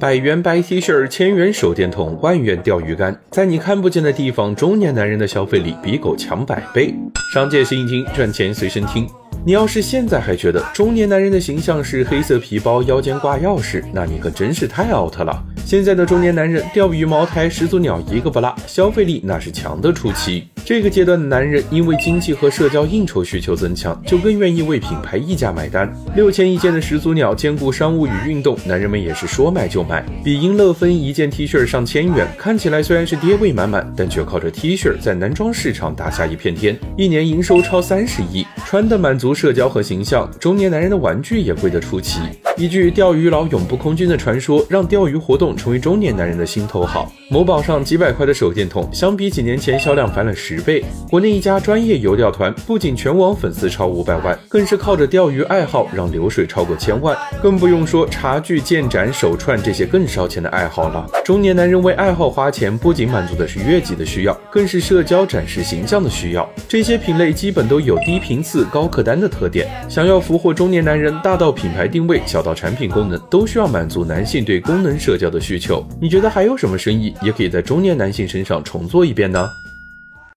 百元白 T 恤、千元手电筒、万元钓鱼竿，在你看不见的地方，中年男人的消费力比狗强百倍。商界新一听，赚钱随身听。你要是现在还觉得中年男人的形象是黑色皮包、腰间挂钥匙，那你可真是太 out 了。现在的中年男人，钓鱼、茅台、始祖鸟一个不落，消费力那是强的出奇。这个阶段的男人，因为经济和社交应酬需求增强，就更愿意为品牌溢价买单。六千一件的始祖鸟兼顾商务与运动，男人们也是说买就买。比英乐芬一件 T 恤上千元，看起来虽然是爹味满满，但却靠着 T 恤在男装市场打下一片天，一年营收超三十亿。穿的满足社交和形象，中年男人的玩具也贵得出奇。一句钓鱼佬永不空军的传说，让钓鱼活动成为中年男人的心头好。某宝上几百块的手电筒，相比几年前销量翻了十倍。国内一家专业游钓团，不仅全网粉丝超五百万，更是靠着钓鱼爱好让流水超过千万。更不用说茶具、剑盏、手串这些更烧钱的爱好了。中年男人为爱好花钱，不仅满足的是悦己的需要，更是社交展示形象的需要。这些品类基本都有低频次。高客单的特点，想要俘获中年男人，大到品牌定位，小到产品功能，都需要满足男性对功能社交的需求。你觉得还有什么生意也可以在中年男性身上重做一遍呢？